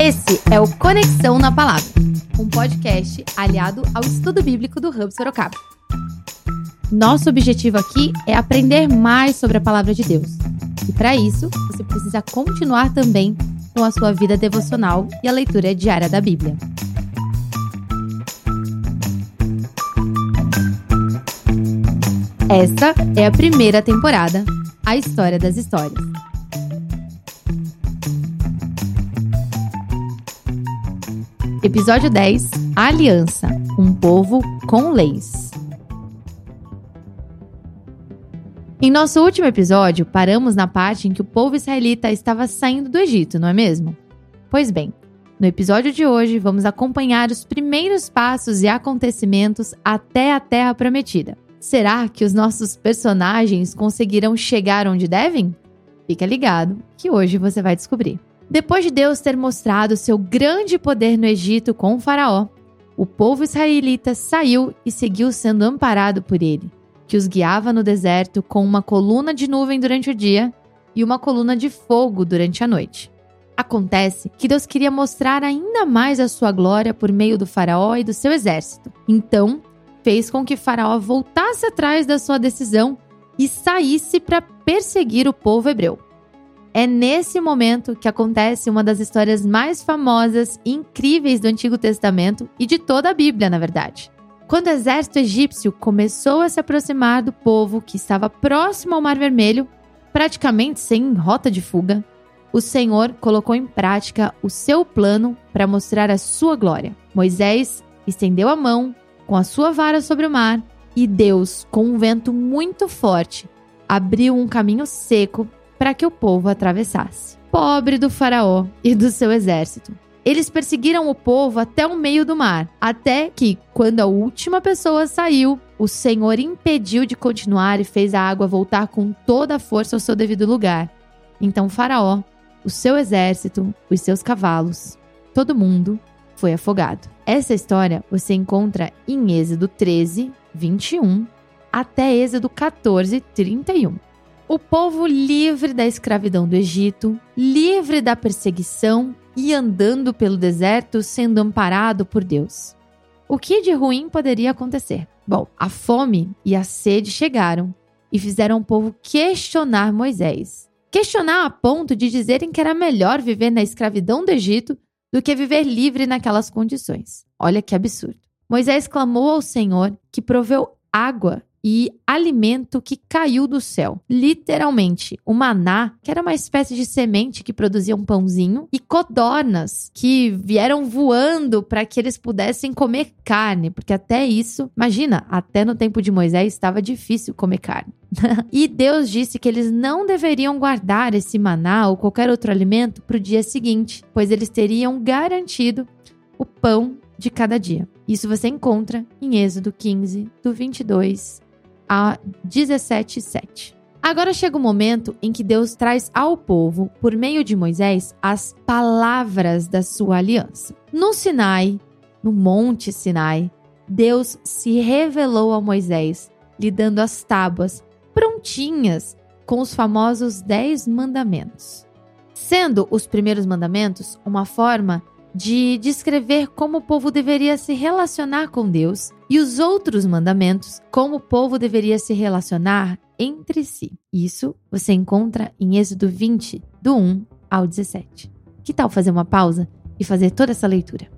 Esse é o Conexão na Palavra, um podcast aliado ao estudo bíblico do Hub Sorocaba. Nosso objetivo aqui é aprender mais sobre a palavra de Deus. E para isso, você precisa continuar também com a sua vida devocional e a leitura diária da Bíblia. Essa é a primeira temporada, a história das histórias. Episódio 10 A Aliança Um povo com leis. Em nosso último episódio, paramos na parte em que o povo israelita estava saindo do Egito, não é mesmo? Pois bem, no episódio de hoje vamos acompanhar os primeiros passos e acontecimentos até a Terra Prometida. Será que os nossos personagens conseguirão chegar onde devem? Fica ligado que hoje você vai descobrir. Depois de Deus ter mostrado seu grande poder no Egito com o Faraó, o povo israelita saiu e seguiu sendo amparado por ele, que os guiava no deserto com uma coluna de nuvem durante o dia e uma coluna de fogo durante a noite. Acontece que Deus queria mostrar ainda mais a sua glória por meio do Faraó e do seu exército. Então, fez com que Faraó voltasse atrás da sua decisão e saísse para perseguir o povo hebreu. É nesse momento que acontece uma das histórias mais famosas e incríveis do Antigo Testamento e de toda a Bíblia, na verdade. Quando o exército egípcio começou a se aproximar do povo que estava próximo ao Mar Vermelho, praticamente sem rota de fuga, o Senhor colocou em prática o seu plano para mostrar a sua glória. Moisés estendeu a mão com a sua vara sobre o mar e Deus, com um vento muito forte, abriu um caminho seco para que o povo atravessasse. Pobre do Faraó e do seu exército. Eles perseguiram o povo até o meio do mar, até que, quando a última pessoa saiu, o Senhor impediu de continuar e fez a água voltar com toda a força ao seu devido lugar. Então, Faraó, o seu exército, os seus cavalos, todo mundo foi afogado. Essa história você encontra em Êxodo 13, 21 até Êxodo 14, 31. O povo livre da escravidão do Egito, livre da perseguição e andando pelo deserto sendo amparado por Deus. O que de ruim poderia acontecer? Bom, a fome e a sede chegaram e fizeram o povo questionar Moisés. Questionar a ponto de dizerem que era melhor viver na escravidão do Egito do que viver livre naquelas condições. Olha que absurdo. Moisés clamou ao Senhor que proveu água e alimento que caiu do céu. Literalmente, o maná, que era uma espécie de semente que produzia um pãozinho, e codornas, que vieram voando para que eles pudessem comer carne, porque até isso, imagina, até no tempo de Moisés estava difícil comer carne. e Deus disse que eles não deveriam guardar esse maná ou qualquer outro alimento para o dia seguinte, pois eles teriam garantido o pão de cada dia. Isso você encontra em Êxodo 15, do 22 a 17:7. Agora chega o momento em que Deus traz ao povo, por meio de Moisés, as palavras da sua aliança. No Sinai, no Monte Sinai, Deus se revelou a Moisés, lhe dando as tábuas prontinhas com os famosos Dez Mandamentos. Sendo os primeiros mandamentos uma forma de descrever como o povo deveria se relacionar com Deus e os outros mandamentos, como o povo deveria se relacionar entre si. Isso você encontra em Êxodo 20, do 1 ao 17. Que tal fazer uma pausa e fazer toda essa leitura?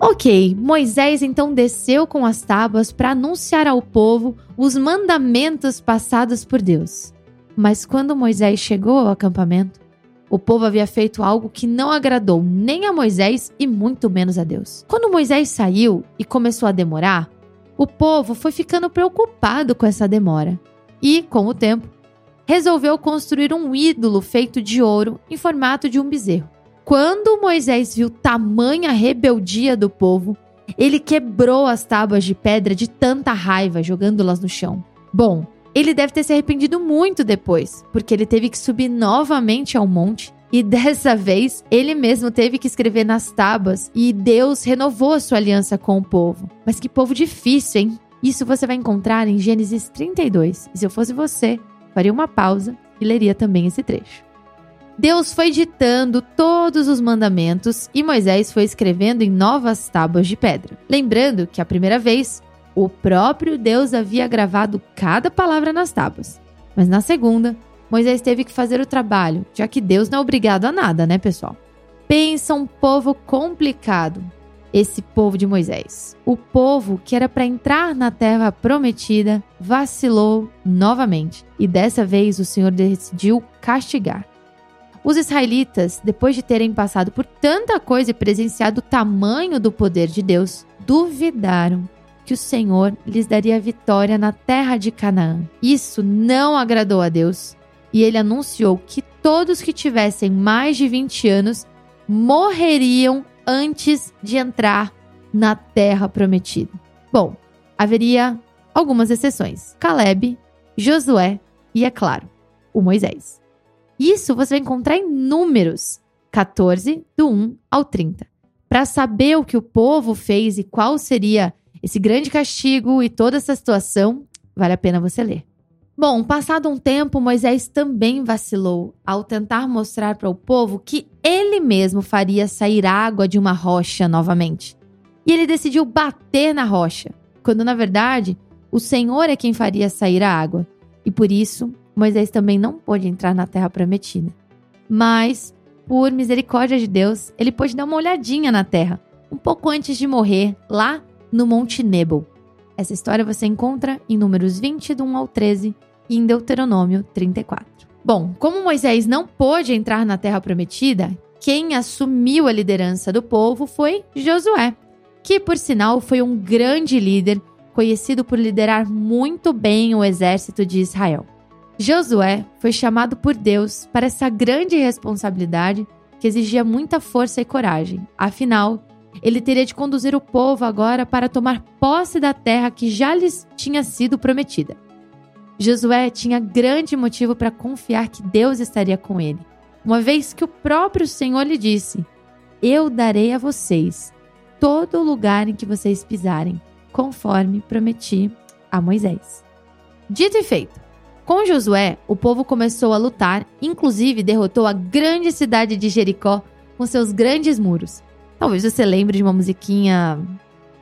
Ok, Moisés então desceu com as tábuas para anunciar ao povo os mandamentos passados por Deus. Mas quando Moisés chegou ao acampamento, o povo havia feito algo que não agradou nem a Moisés e muito menos a Deus. Quando Moisés saiu e começou a demorar, o povo foi ficando preocupado com essa demora e, com o tempo, resolveu construir um ídolo feito de ouro em formato de um bezerro. Quando Moisés viu tamanha rebeldia do povo, ele quebrou as tábuas de pedra de tanta raiva, jogando-las no chão. Bom, ele deve ter se arrependido muito depois, porque ele teve que subir novamente ao monte E dessa vez, ele mesmo teve que escrever nas tábuas e Deus renovou a sua aliança com o povo. Mas que povo difícil, hein? Isso você vai encontrar em Gênesis 32. E se eu fosse você, faria uma pausa e leria também esse trecho. Deus foi ditando todos os mandamentos e Moisés foi escrevendo em novas tábuas de pedra. Lembrando que a primeira vez, o próprio Deus havia gravado cada palavra nas tábuas. Mas na segunda, Moisés teve que fazer o trabalho, já que Deus não é obrigado a nada, né, pessoal? Pensa um povo complicado, esse povo de Moisés. O povo que era para entrar na terra prometida vacilou novamente e dessa vez o Senhor decidiu castigar. Os israelitas, depois de terem passado por tanta coisa e presenciado o tamanho do poder de Deus, duvidaram que o Senhor lhes daria vitória na terra de Canaã. Isso não agradou a Deus e ele anunciou que todos que tivessem mais de 20 anos morreriam antes de entrar na terra prometida. Bom, haveria algumas exceções: Caleb, Josué e, é claro, o Moisés. Isso você vai encontrar em números 14, do 1 ao 30. Para saber o que o povo fez e qual seria esse grande castigo e toda essa situação, vale a pena você ler. Bom, passado um tempo, Moisés também vacilou ao tentar mostrar para o povo que ele mesmo faria sair água de uma rocha novamente. E ele decidiu bater na rocha, quando na verdade o Senhor é quem faria sair a água. E por isso Moisés também não pôde entrar na terra prometida. Mas, por misericórdia de Deus, ele pôde dar uma olhadinha na terra, um pouco antes de morrer, lá no Monte Nebo. Essa história você encontra em Números 20, do 1 ao 13 e em Deuteronômio 34. Bom, como Moisés não pôde entrar na terra prometida, quem assumiu a liderança do povo foi Josué, que por sinal foi um grande líder, conhecido por liderar muito bem o exército de Israel. Josué foi chamado por Deus para essa grande responsabilidade que exigia muita força e coragem. Afinal, ele teria de conduzir o povo agora para tomar posse da terra que já lhes tinha sido prometida. Josué tinha grande motivo para confiar que Deus estaria com ele, uma vez que o próprio Senhor lhe disse: Eu darei a vocês todo o lugar em que vocês pisarem, conforme prometi a Moisés. Dito e feito, com Josué, o povo começou a lutar, inclusive derrotou a grande cidade de Jericó com seus grandes muros. Talvez você lembre de uma musiquinha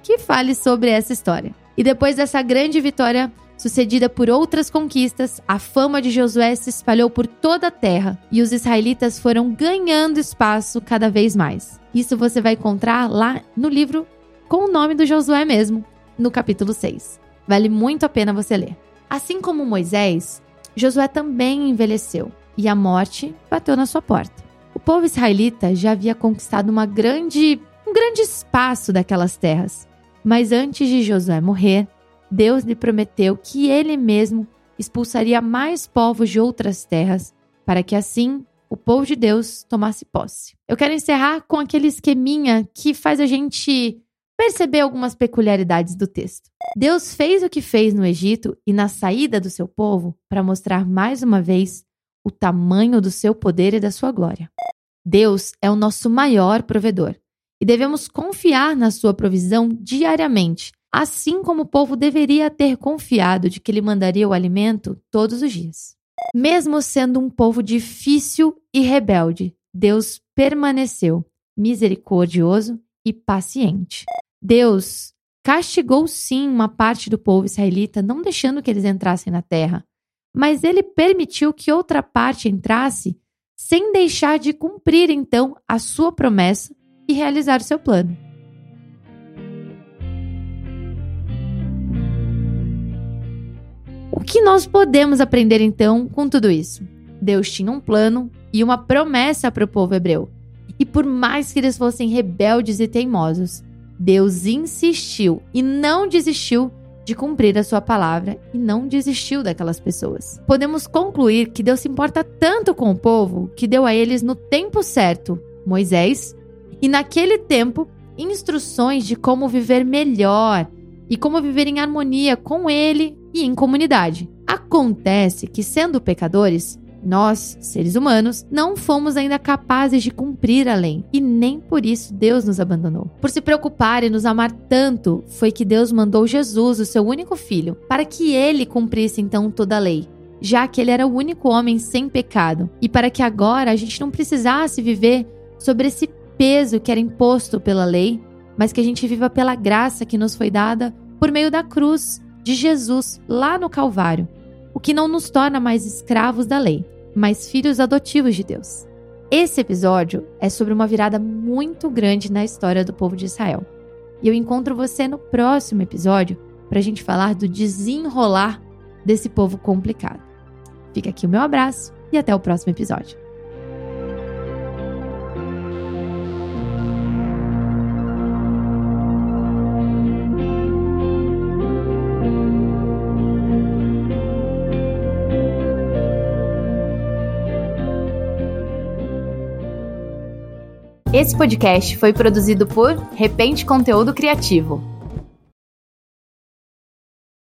que fale sobre essa história. E depois dessa grande vitória, sucedida por outras conquistas, a fama de Josué se espalhou por toda a terra e os israelitas foram ganhando espaço cada vez mais. Isso você vai encontrar lá no livro com o nome do Josué mesmo, no capítulo 6. Vale muito a pena você ler. Assim como Moisés, Josué também envelheceu e a morte bateu na sua porta. O povo israelita já havia conquistado uma grande, um grande espaço daquelas terras. Mas antes de Josué morrer, Deus lhe prometeu que ele mesmo expulsaria mais povos de outras terras, para que assim o povo de Deus tomasse posse. Eu quero encerrar com aquele esqueminha que faz a gente perceber algumas peculiaridades do texto. Deus fez o que fez no Egito e na saída do seu povo para mostrar mais uma vez o tamanho do seu poder e da sua glória. Deus é o nosso maior provedor e devemos confiar na sua provisão diariamente, assim como o povo deveria ter confiado de que ele mandaria o alimento todos os dias. Mesmo sendo um povo difícil e rebelde, Deus permaneceu misericordioso e paciente. Deus castigou sim uma parte do povo israelita, não deixando que eles entrassem na terra, mas ele permitiu que outra parte entrasse sem deixar de cumprir então a sua promessa e realizar o seu plano. O que nós podemos aprender então com tudo isso? Deus tinha um plano e uma promessa para o povo hebreu. E por mais que eles fossem rebeldes e teimosos, Deus insistiu e não desistiu de cumprir a sua palavra e não desistiu daquelas pessoas. Podemos concluir que Deus se importa tanto com o povo que deu a eles no tempo certo Moisés e naquele tempo instruções de como viver melhor e como viver em harmonia com ele e em comunidade. Acontece que, sendo pecadores, Nós, seres humanos, não fomos ainda capazes de cumprir a lei. E nem por isso Deus nos abandonou. Por se preocupar e nos amar tanto, foi que Deus mandou Jesus, o seu único filho, para que ele cumprisse então toda a lei, já que ele era o único homem sem pecado, e para que agora a gente não precisasse viver sobre esse peso que era imposto pela lei, mas que a gente viva pela graça que nos foi dada por meio da cruz de Jesus lá no Calvário, o que não nos torna mais escravos da lei mas filhos adotivos de Deus. Esse episódio é sobre uma virada muito grande na história do povo de Israel. E eu encontro você no próximo episódio para a gente falar do desenrolar desse povo complicado. Fica aqui o meu abraço e até o próximo episódio. Esse podcast foi produzido por Repente Conteúdo Criativo.